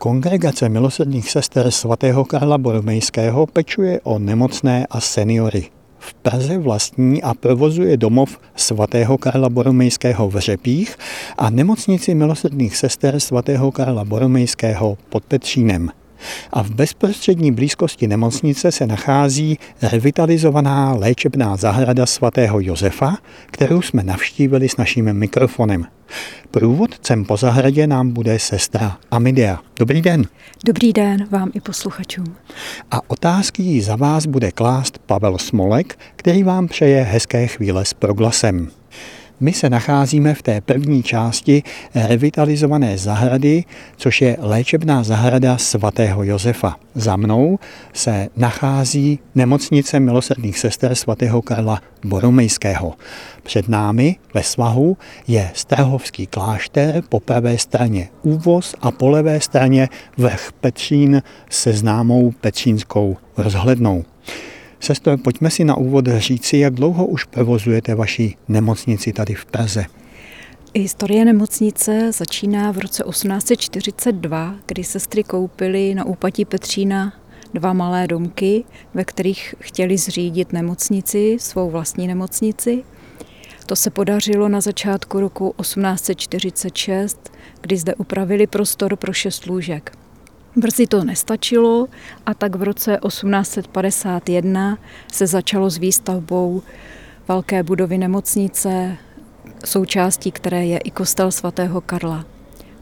Kongregace milosrdných sester svatého Karla Boromejského pečuje o nemocné a seniory. V Praze vlastní a provozuje domov svatého Karla Boromejského v Řepích a nemocnici milosrdných sester svatého Karla Boromejského pod Petřínem a v bezprostřední blízkosti nemocnice se nachází revitalizovaná léčebná zahrada svatého Josefa, kterou jsme navštívili s naším mikrofonem. Průvodcem po zahradě nám bude sestra Amidia. Dobrý den. Dobrý den vám i posluchačům. A otázky za vás bude klást Pavel Smolek, který vám přeje hezké chvíle s proglasem. My se nacházíme v té první části revitalizované zahrady, což je léčebná zahrada svatého Josefa. Za mnou se nachází nemocnice milosrdných sester svatého Karla Boromejského. Před námi ve svahu je Strahovský klášter, po pravé straně úvoz a po levé straně vrch Petřín se známou petřínskou rozhlednou. Sestro, pojďme si na úvod říci, jak dlouho už provozujete vaši nemocnici tady v Praze. Historie nemocnice začíná v roce 1842, kdy sestry koupily na úpatí Petřína dva malé domky, ve kterých chtěli zřídit nemocnici, svou vlastní nemocnici. To se podařilo na začátku roku 1846, kdy zde upravili prostor pro šest lůžek. Brzy to nestačilo a tak v roce 1851 se začalo s výstavbou velké budovy nemocnice, součástí které je i kostel svatého Karla.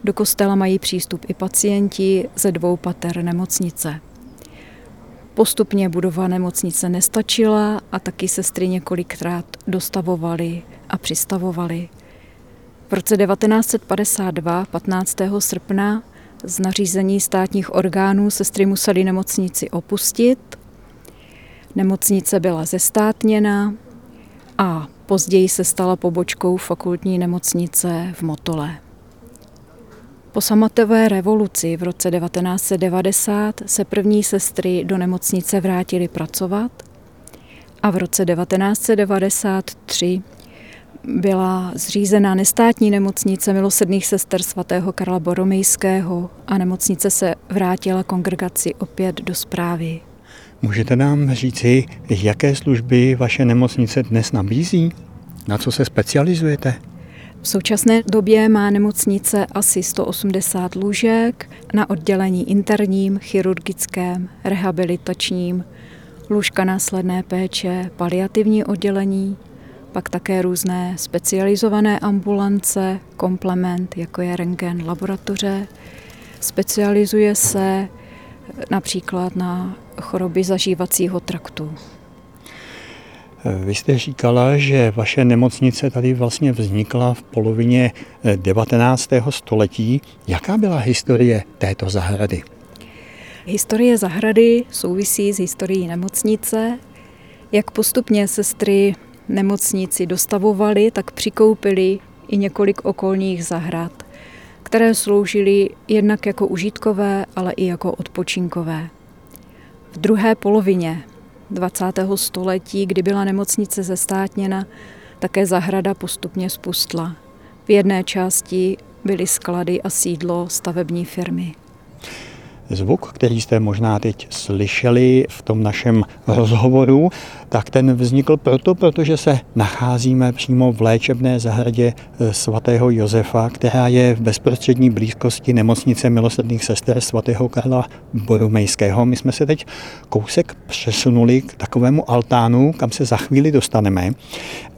Do kostela mají přístup i pacienti ze dvou pater nemocnice. Postupně budova nemocnice nestačila a taky sestry několikrát dostavovaly a přistavovaly. V roce 1952, 15. srpna, z nařízení státních orgánů sestry museli nemocnici opustit. Nemocnice byla zestátněna a později se stala pobočkou fakultní nemocnice v Motole. Po samatové revoluci v roce 1990 se první sestry do nemocnice vrátily pracovat a v roce 1993 byla zřízena nestátní nemocnice milosedných sester svatého Karla Boromejského a nemocnice se vrátila kongregaci opět do zprávy. Můžete nám říci, jaké služby vaše nemocnice dnes nabízí? Na co se specializujete? V současné době má nemocnice asi 180 lůžek na oddělení interním, chirurgickém, rehabilitačním, lůžka následné péče, paliativní oddělení, pak také různé specializované ambulance, komplement, jako je rengen laboratoře. Specializuje se například na choroby zažívacího traktu. Vy jste říkala, že vaše nemocnice tady vlastně vznikla v polovině 19. století. Jaká byla historie této zahrady? Historie zahrady souvisí s historií nemocnice. Jak postupně sestry nemocnici dostavovali, tak přikoupili i několik okolních zahrad, které sloužily jednak jako užitkové, ale i jako odpočinkové. V druhé polovině 20. století, kdy byla nemocnice zestátněna, také zahrada postupně spustla. V jedné části byly sklady a sídlo stavební firmy. Zvuk, který jste možná teď slyšeli v tom našem rozhovoru, tak ten vznikl proto, protože se nacházíme přímo v léčebné zahradě eh, svatého Josefa, která je v bezprostřední blízkosti nemocnice milosrdných sester svatého Karla Boromejského. My jsme se teď kousek přesunuli k takovému altánu, kam se za chvíli dostaneme,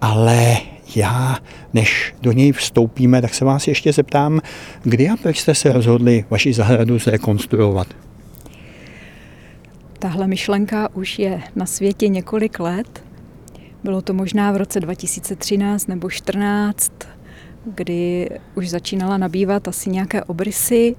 ale já, než do něj vstoupíme, tak se vás ještě zeptám, kdy a proč jste se rozhodli vaši zahradu zrekonstruovat? Tahle myšlenka už je na světě několik let. Bylo to možná v roce 2013 nebo 2014, kdy už začínala nabývat asi nějaké obrysy.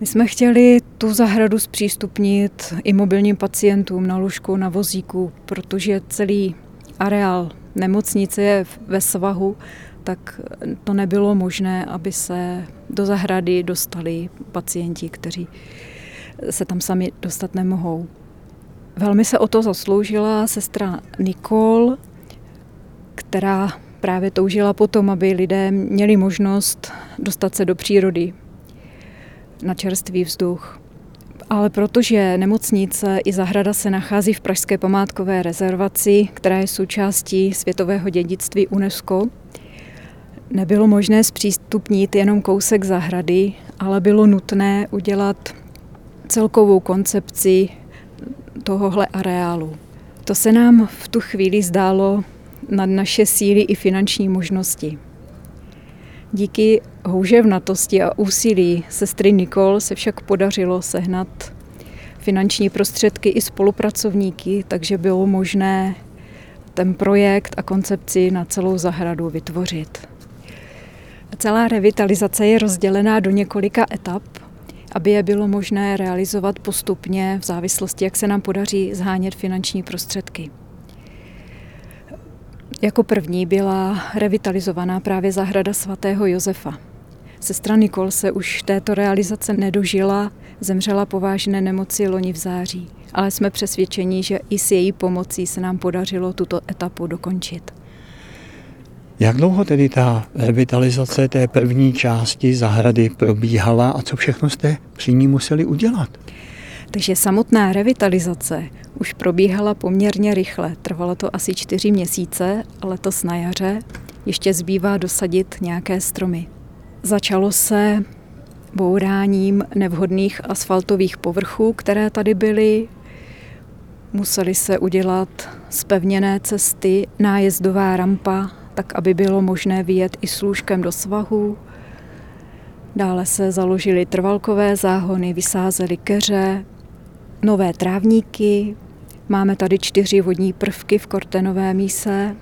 My jsme chtěli tu zahradu zpřístupnit i mobilním pacientům na lůžku, na vozíku, protože celý areál nemocnice je ve svahu, tak to nebylo možné, aby se do zahrady dostali pacienti, kteří se tam sami dostat nemohou. Velmi se o to zasloužila sestra Nikol, která právě toužila potom, aby lidé měli možnost dostat se do přírody. na čerstvý vzduch. Ale protože nemocnice i zahrada se nachází v Pražské památkové rezervaci, která je součástí světového dědictví UNESCO, nebylo možné zpřístupnit jenom kousek zahrady, ale bylo nutné udělat celkovou koncepci tohohle areálu. To se nám v tu chvíli zdálo nad naše síly i finanční možnosti. Díky houževnatosti a úsilí sestry Nikol se však podařilo sehnat finanční prostředky i spolupracovníky, takže bylo možné ten projekt a koncepci na celou zahradu vytvořit. Celá revitalizace je rozdělená do několika etap, aby je bylo možné realizovat postupně v závislosti, jak se nám podaří zhánět finanční prostředky. Jako první byla revitalizovaná právě zahrada svatého Josefa. Sestra Nikol se už této realizace nedožila, zemřela po vážné nemoci loni v září, ale jsme přesvědčeni, že i s její pomocí se nám podařilo tuto etapu dokončit. Jak dlouho tedy ta revitalizace té první části zahrady probíhala a co všechno jste při ní museli udělat? Takže samotná revitalizace už probíhala poměrně rychle. Trvalo to asi čtyři měsíce, letos na jaře. Ještě zbývá dosadit nějaké stromy. Začalo se bouráním nevhodných asfaltových povrchů, které tady byly. Museli se udělat spevněné cesty, nájezdová rampa, tak aby bylo možné vyjet i s lůžkem do svahu. Dále se založily trvalkové záhony, vysázely keře, nové trávníky, máme tady čtyři vodní prvky v kortenové míse,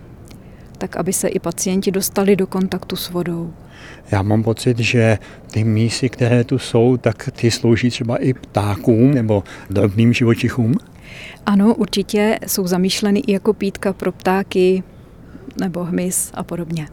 tak aby se i pacienti dostali do kontaktu s vodou. Já mám pocit, že ty mísy, které tu jsou, tak ty slouží třeba i ptákům nebo drobným živočichům? Ano, určitě jsou zamýšleny i jako pítka pro ptáky nebo hmyz a podobně.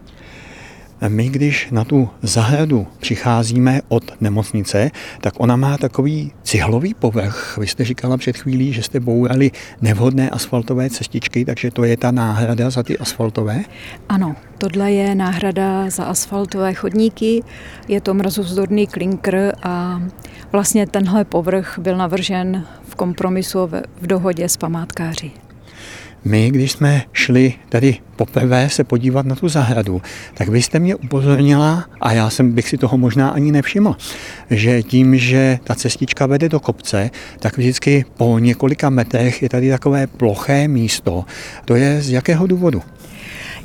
My, když na tu zahradu přicházíme od nemocnice, tak ona má takový cihlový povrch. Vy jste říkala před chvílí, že jste bourali nevhodné asfaltové cestičky, takže to je ta náhrada za ty asfaltové? Ano, tohle je náhrada za asfaltové chodníky, je to mrazovzdorný klinker a vlastně tenhle povrch byl navržen v kompromisu v dohodě s památkáři. My, když jsme šli tady poprvé se podívat na tu zahradu, tak byste mě upozornila, a já jsem bych si toho možná ani nevšiml, že tím, že ta cestička vede do kopce, tak vždycky po několika metrech je tady takové ploché místo. To je z jakého důvodu?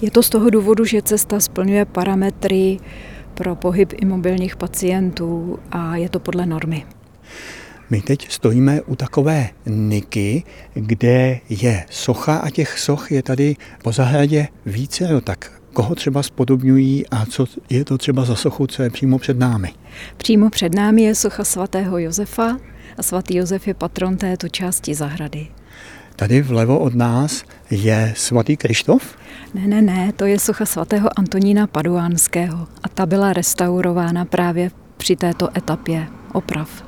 Je to z toho důvodu, že cesta splňuje parametry pro pohyb imobilních pacientů a je to podle normy. My teď stojíme u takové niky, kde je socha a těch soch je tady po zahradě více. No tak koho třeba spodobňují a co je to třeba za sochu, co je přímo před námi? Přímo před námi je socha svatého Josefa a svatý Josef je patron této části zahrady. Tady vlevo od nás je svatý Krištof? Ne, ne, ne, to je socha svatého Antonína Paduánského a ta byla restaurována právě při této etapě oprav.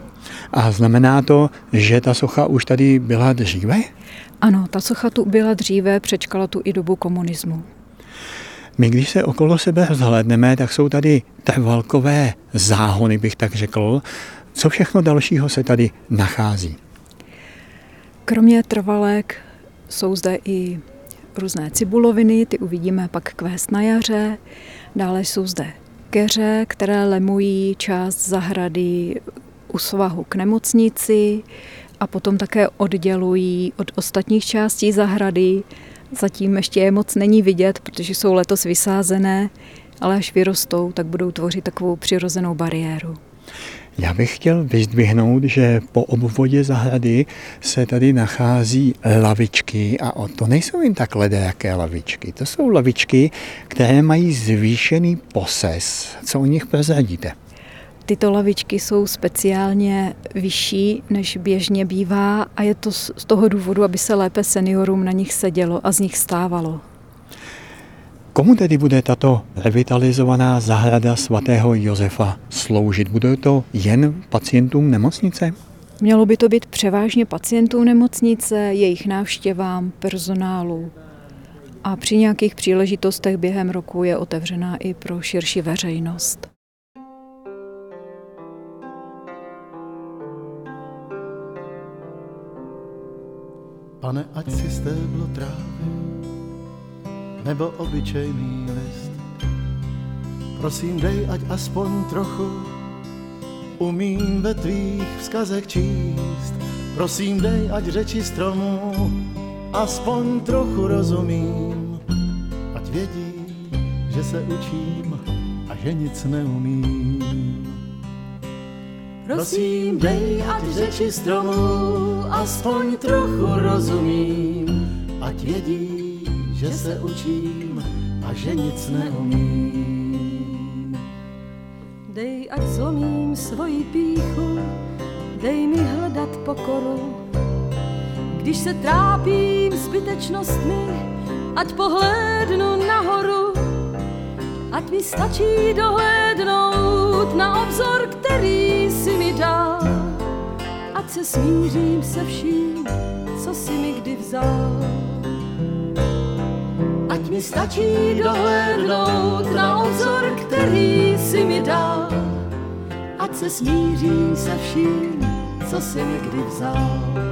A znamená to, že ta socha už tady byla dříve? Ano, ta socha tu byla dříve, přečkala tu i dobu komunismu. My, když se okolo sebe rozhlédneme, tak jsou tady trvalkové záhony, bych tak řekl. Co všechno dalšího se tady nachází? Kromě trvalek jsou zde i různé cibuloviny, ty uvidíme pak kvést na jaře. Dále jsou zde keře, které lemují část zahrady u svahu k nemocnici a potom také oddělují od ostatních částí zahrady. Zatím ještě je moc není vidět, protože jsou letos vysázené, ale až vyrostou, tak budou tvořit takovou přirozenou bariéru. Já bych chtěl vyzdvihnout, že po obvodě zahrady se tady nachází lavičky a o to nejsou jen tak ledajaké lavičky. To jsou lavičky, které mají zvýšený poses. Co o nich prozradíte? Tyto lavičky jsou speciálně vyšší, než běžně bývá a je to z toho důvodu, aby se lépe seniorům na nich sedělo a z nich stávalo. Komu tedy bude tato revitalizovaná zahrada svatého Josefa sloužit? Bude to jen pacientům nemocnice? Mělo by to být převážně pacientům nemocnice, jejich návštěvám, personálu. A při nějakých příležitostech během roku je otevřená i pro širší veřejnost. Pane, ať si stéblo trávy, nebo obyčejný list. Prosím, dej, ať aspoň trochu umím ve tvých vzkazech číst. Prosím, dej, ať řeči stromů aspoň trochu rozumím. Ať vědí, že se učím a že nic neumím. Prosím, dej, ať řeči stromů aspoň trochu rozumím. Ať vědí, že se učím a že nic neumím. Dej, ať zlomím svoji píchu, dej mi hledat pokoru. Když se trápím zbytečnostmi, ať pohlédnu nahoru, ať mi stačí dohlédnout na obzor, který si mi dal. Ať se smířím se vším, co si mi kdy vzal. Ať mi stačí dohlédnout na obzor, který si mi dal. Ať se smířím se vším, co si mi kdy vzal.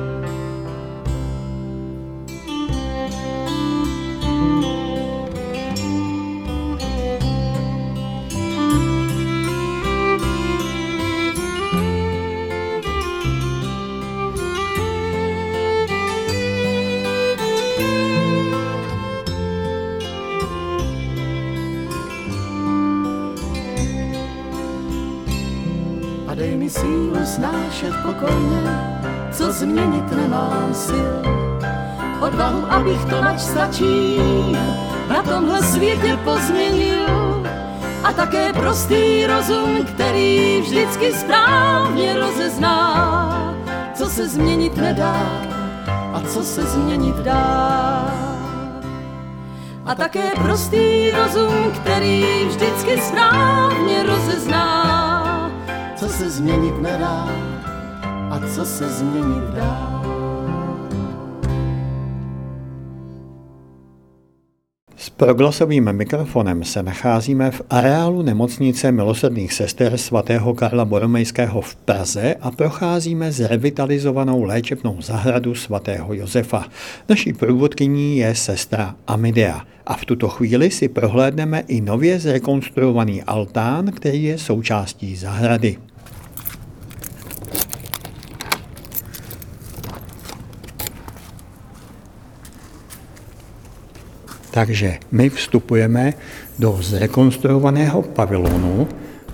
Pokojně, co změnit nemám sil. Odvahu, abych to, nač stačí, na tomhle světě pozměnil. A také prostý rozum, který vždycky správně rozezná, co se změnit nedá a co se změnit dá. A také prostý rozum, který vždycky správně rozezná, co se změnit nedá a co se změnit dá. S proglasovým mikrofonem se nacházíme v areálu nemocnice milosrdných sester svatého Karla Boromejského v Praze a procházíme zrevitalizovanou léčebnou zahradu svatého Josefa. Naší průvodkyní je sestra Amidea a v tuto chvíli si prohlédneme i nově zrekonstruovaný altán, který je součástí zahrady. Takže my vstupujeme do zrekonstruovaného pavilonu.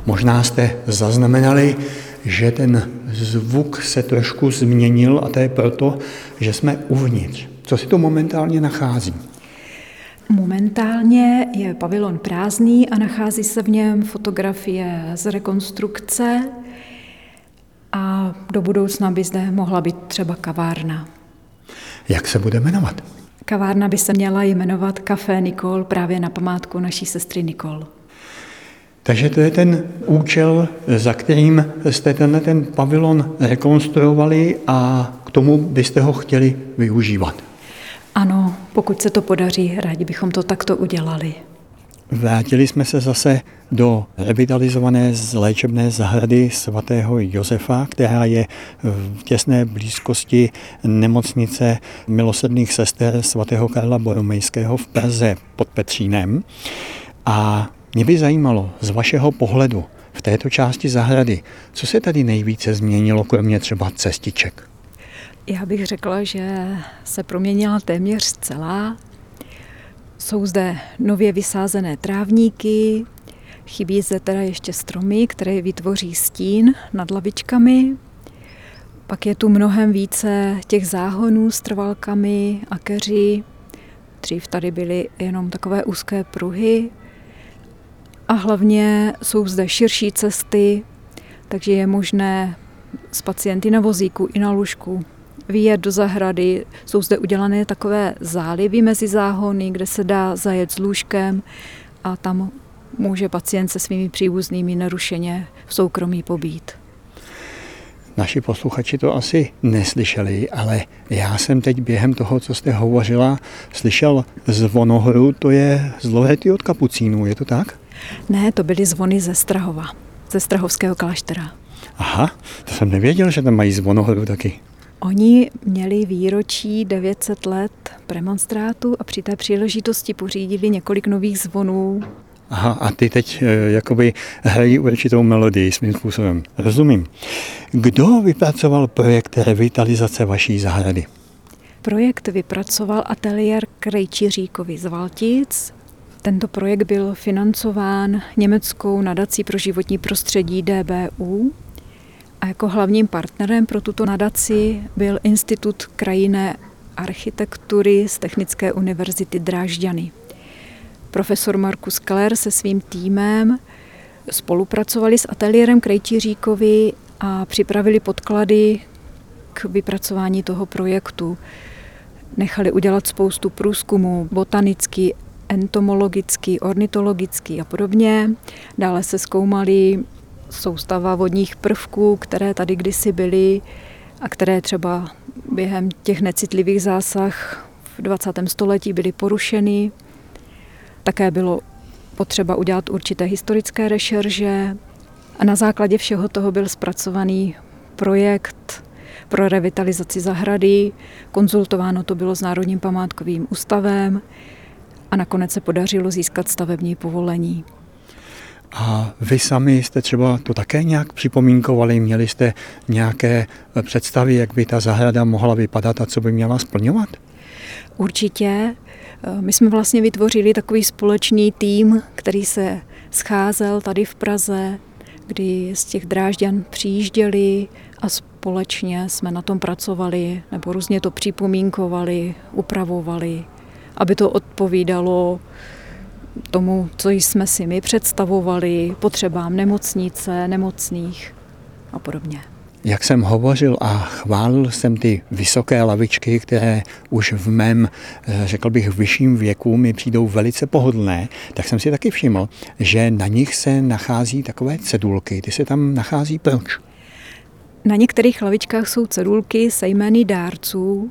Možná jste zaznamenali, že ten zvuk se trošku změnil a to je proto, že jsme uvnitř. Co si to momentálně nachází? Momentálně je pavilon prázdný a nachází se v něm fotografie z rekonstrukce a do budoucna by zde mohla být třeba kavárna. Jak se bude jmenovat? Kavárna by se měla jmenovat Café Nikol právě na památku naší sestry Nikol. Takže to je ten účel, za kterým jste tenhle ten pavilon rekonstruovali a k tomu byste ho chtěli využívat. Ano, pokud se to podaří, rádi bychom to takto udělali. Vrátili jsme se zase do revitalizované léčebné zahrady svatého Josefa, která je v těsné blízkosti nemocnice milosrdných sester svatého Karla Boromejského v Praze pod Petřínem. A mě by zajímalo z vašeho pohledu v této části zahrady, co se tady nejvíce změnilo, kromě třeba cestiček? Já bych řekla, že se proměnila téměř celá. Jsou zde nově vysázené trávníky, chybí zde teda ještě stromy, které vytvoří stín nad lavičkami. Pak je tu mnohem více těch záhonů s trvalkami a keři. Dřív tady byly jenom takové úzké pruhy. A hlavně jsou zde širší cesty, takže je možné s pacienty na vozíku i na lůžku vyjet do zahrady. Jsou zde udělané takové zálivy mezi záhony, kde se dá zajet s lůžkem a tam může pacient se svými příbuznými nerušeně v soukromí pobít. Naši posluchači to asi neslyšeli, ale já jsem teď během toho, co jste hovořila, slyšel zvonohru, to je zlohety od kapucínů, je to tak? Ne, to byly zvony ze Strahova, ze Strahovského kláštera. Aha, to jsem nevěděl, že tam mají zvonohru taky. Oni měli výročí 900 let premonstrátu a při té příležitosti pořídili několik nových zvonů. Aha, a ty teď e, jakoby hrají určitou melodii svým způsobem. Rozumím. Kdo vypracoval projekt revitalizace vaší zahrady? Projekt vypracoval ateliér Krejčiříkovi z Valtic. Tento projekt byl financován německou nadací pro životní prostředí DBU a jako hlavním partnerem pro tuto nadaci byl Institut krajinné architektury z Technické univerzity Drážďany. Profesor Markus Keller se svým týmem spolupracovali s ateliérem Krejčiříkovi a připravili podklady k vypracování toho projektu. Nechali udělat spoustu průzkumů, botanický, entomologický, ornitologický a podobně. Dále se zkoumaly soustava vodních prvků, které tady kdysi byly a které třeba během těch necitlivých zásah v 20. století byly porušeny. Také bylo potřeba udělat určité historické rešerže a na základě všeho toho byl zpracovaný projekt pro revitalizaci zahrady. Konzultováno to bylo s Národním památkovým ústavem a nakonec se podařilo získat stavební povolení. A vy sami jste třeba to také nějak připomínkovali, měli jste nějaké představy, jak by ta zahrada mohla vypadat a co by měla splňovat? Určitě. My jsme vlastně vytvořili takový společný tým, který se scházel tady v Praze, kdy z těch drážďan přijížděli a společně jsme na tom pracovali nebo různě to připomínkovali, upravovali, aby to odpovídalo tomu, co jsme si my představovali, potřebám nemocnice, nemocných a podobně. Jak jsem hovořil a chválil jsem ty vysoké lavičky, které už v mém, eh, řekl bych, vyšším věku mi přijdou velice pohodlné, tak jsem si taky všiml, že na nich se nachází takové cedulky. Ty se tam nachází proč? Na některých lavičkách jsou cedulky se jmény dárců.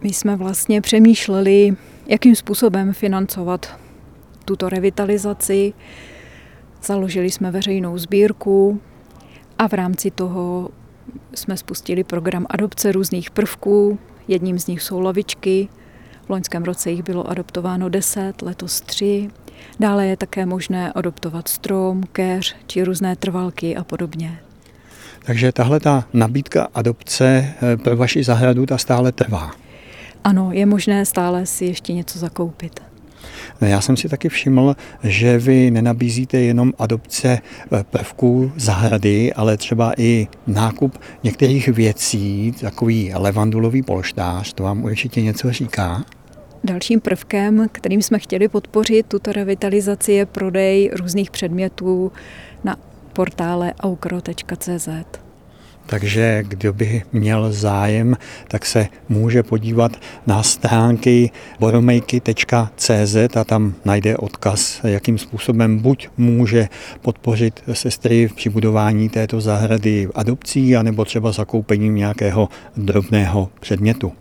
My jsme vlastně přemýšleli, jakým způsobem financovat tuto revitalizaci. Založili jsme veřejnou sbírku a v rámci toho jsme spustili program adopce různých prvků. Jedním z nich jsou lavičky. V loňském roce jich bylo adoptováno 10, letos 3. Dále je také možné adoptovat strom, keř či různé trvalky a podobně. Takže tahle ta nabídka adopce eh, pro vaši zahradu ta stále trvá. Ano, je možné stále si ještě něco zakoupit. Já jsem si taky všiml, že vy nenabízíte jenom adopce eh, prvků zahrady, ale třeba i nákup některých věcí, takový levandulový polštář, to vám určitě něco říká? Dalším prvkem, kterým jsme chtěli podpořit tuto revitalizaci, je prodej různých předmětů na portále aukro.cz. Takže kdo by měl zájem, tak se může podívat na stránky boromejky.cz a tam najde odkaz, jakým způsobem buď může podpořit sestry při budování této zahrady adopcí, anebo třeba zakoupením nějakého drobného předmětu.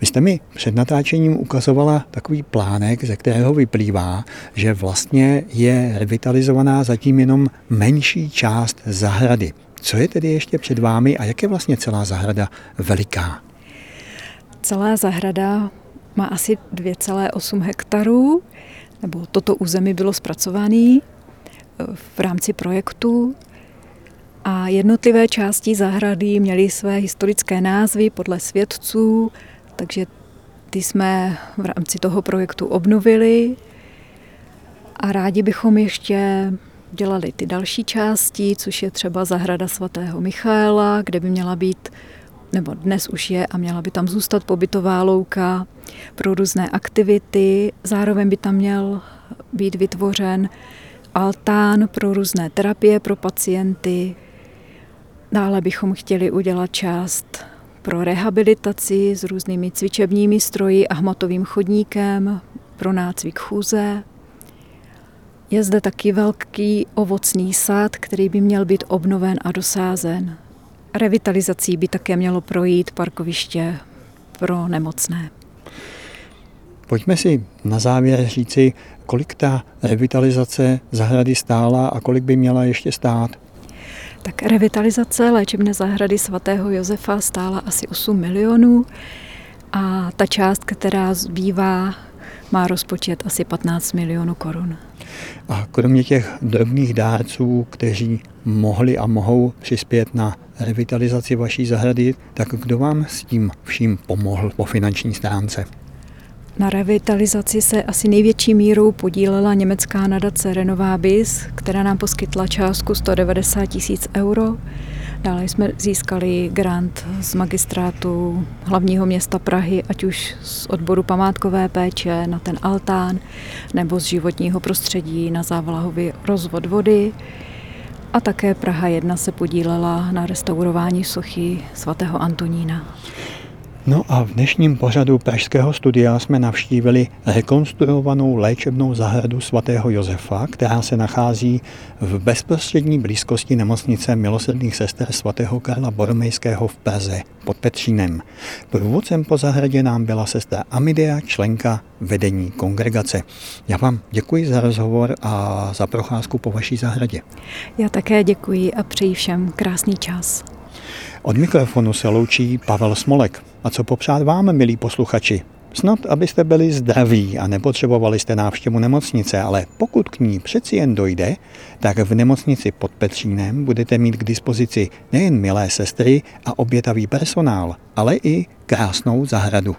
Vy jste mi před natáčením ukazovala takový plánek, ze kterého vyplývá, že vlastně je revitalizovaná zatím jenom menší část zahrady. Co je tedy ještě před vámi a jak je vlastně celá zahrada veliká? Celá zahrada má asi 2,8 hektarů, nebo toto území bylo zpracováno eh, v rámci projektu a jednotlivé části zahrady měly své historické názvy podle svědců, takže ty jsme v rámci toho projektu obnovili a rádi bychom ještě dělali ty další části, což je třeba zahrada svatého Michaela, kde by měla být, nebo dnes už je a měla by tam zůstat pobytová louka pro různé aktivity. Zároveň by tam měl být vytvořen altán pro různé terapie pro pacienty. Dále bychom chtěli udělat část pro rehabilitaci s různými cvičebními stroji a hmatovým chodníkem pro nácvik chůze. Je zde taky velký ovocný sád, který by měl být obnoven a dosázen. Revitalizací by také mělo projít parkoviště pro nemocné. Pojďme si na závěr říci, kolik ta revitalizace zahrady stála a kolik by měla ještě stát. Tak revitalizace léčebné zahrady svatého Josefa stála asi 8 milionů a ta část, která zbývá, má rozpočet asi 15 milionů korun. A kromě těch drobných dárců, kteří mohli a mohou přispět na revitalizaci vaší zahrady, tak kdo vám s tím vším pomohl po finanční stránce? Na revitalizaci se asi největší mírou podílela německá nadace Renová Bis, která nám poskytla částku 190 tisíc euro. Dále jsme získali grant z magistrátu hlavního města Prahy, ať už z odboru památkové péče na ten altán, nebo z životního prostředí na závlahový rozvod vody. A také Praha 1 se podílela na restaurování sochy svatého Antonína. No a v dnešním pořadu Pražského studia jsme navštívili rekonstruovanou léčebnou zahradu svatého Josefa, která se nachází v bezprostřední blízkosti nemocnice milosrdných sester svatého Karla Boromejského v Praze pod Petřínem. Průvodcem po zahradě nám byla sestra Amidea, členka vedení kongregace. Já vám děkuji za rozhovor a za procházku po vaší zahradě. Já také děkuji a přeji všem krásný čas. Od mikrofonu se loučí Pavel Smolek. A co popřát vám, milí posluchači? Snad, abyste byli zdraví a nepotřebovali jste návštěvu nemocnice, ale pokud k ní přeci jen dojde, tak v nemocnici pod Petřínem budete mít k dispozici nejen milé sestry a obětavý personál, ale i krásnou zahradu.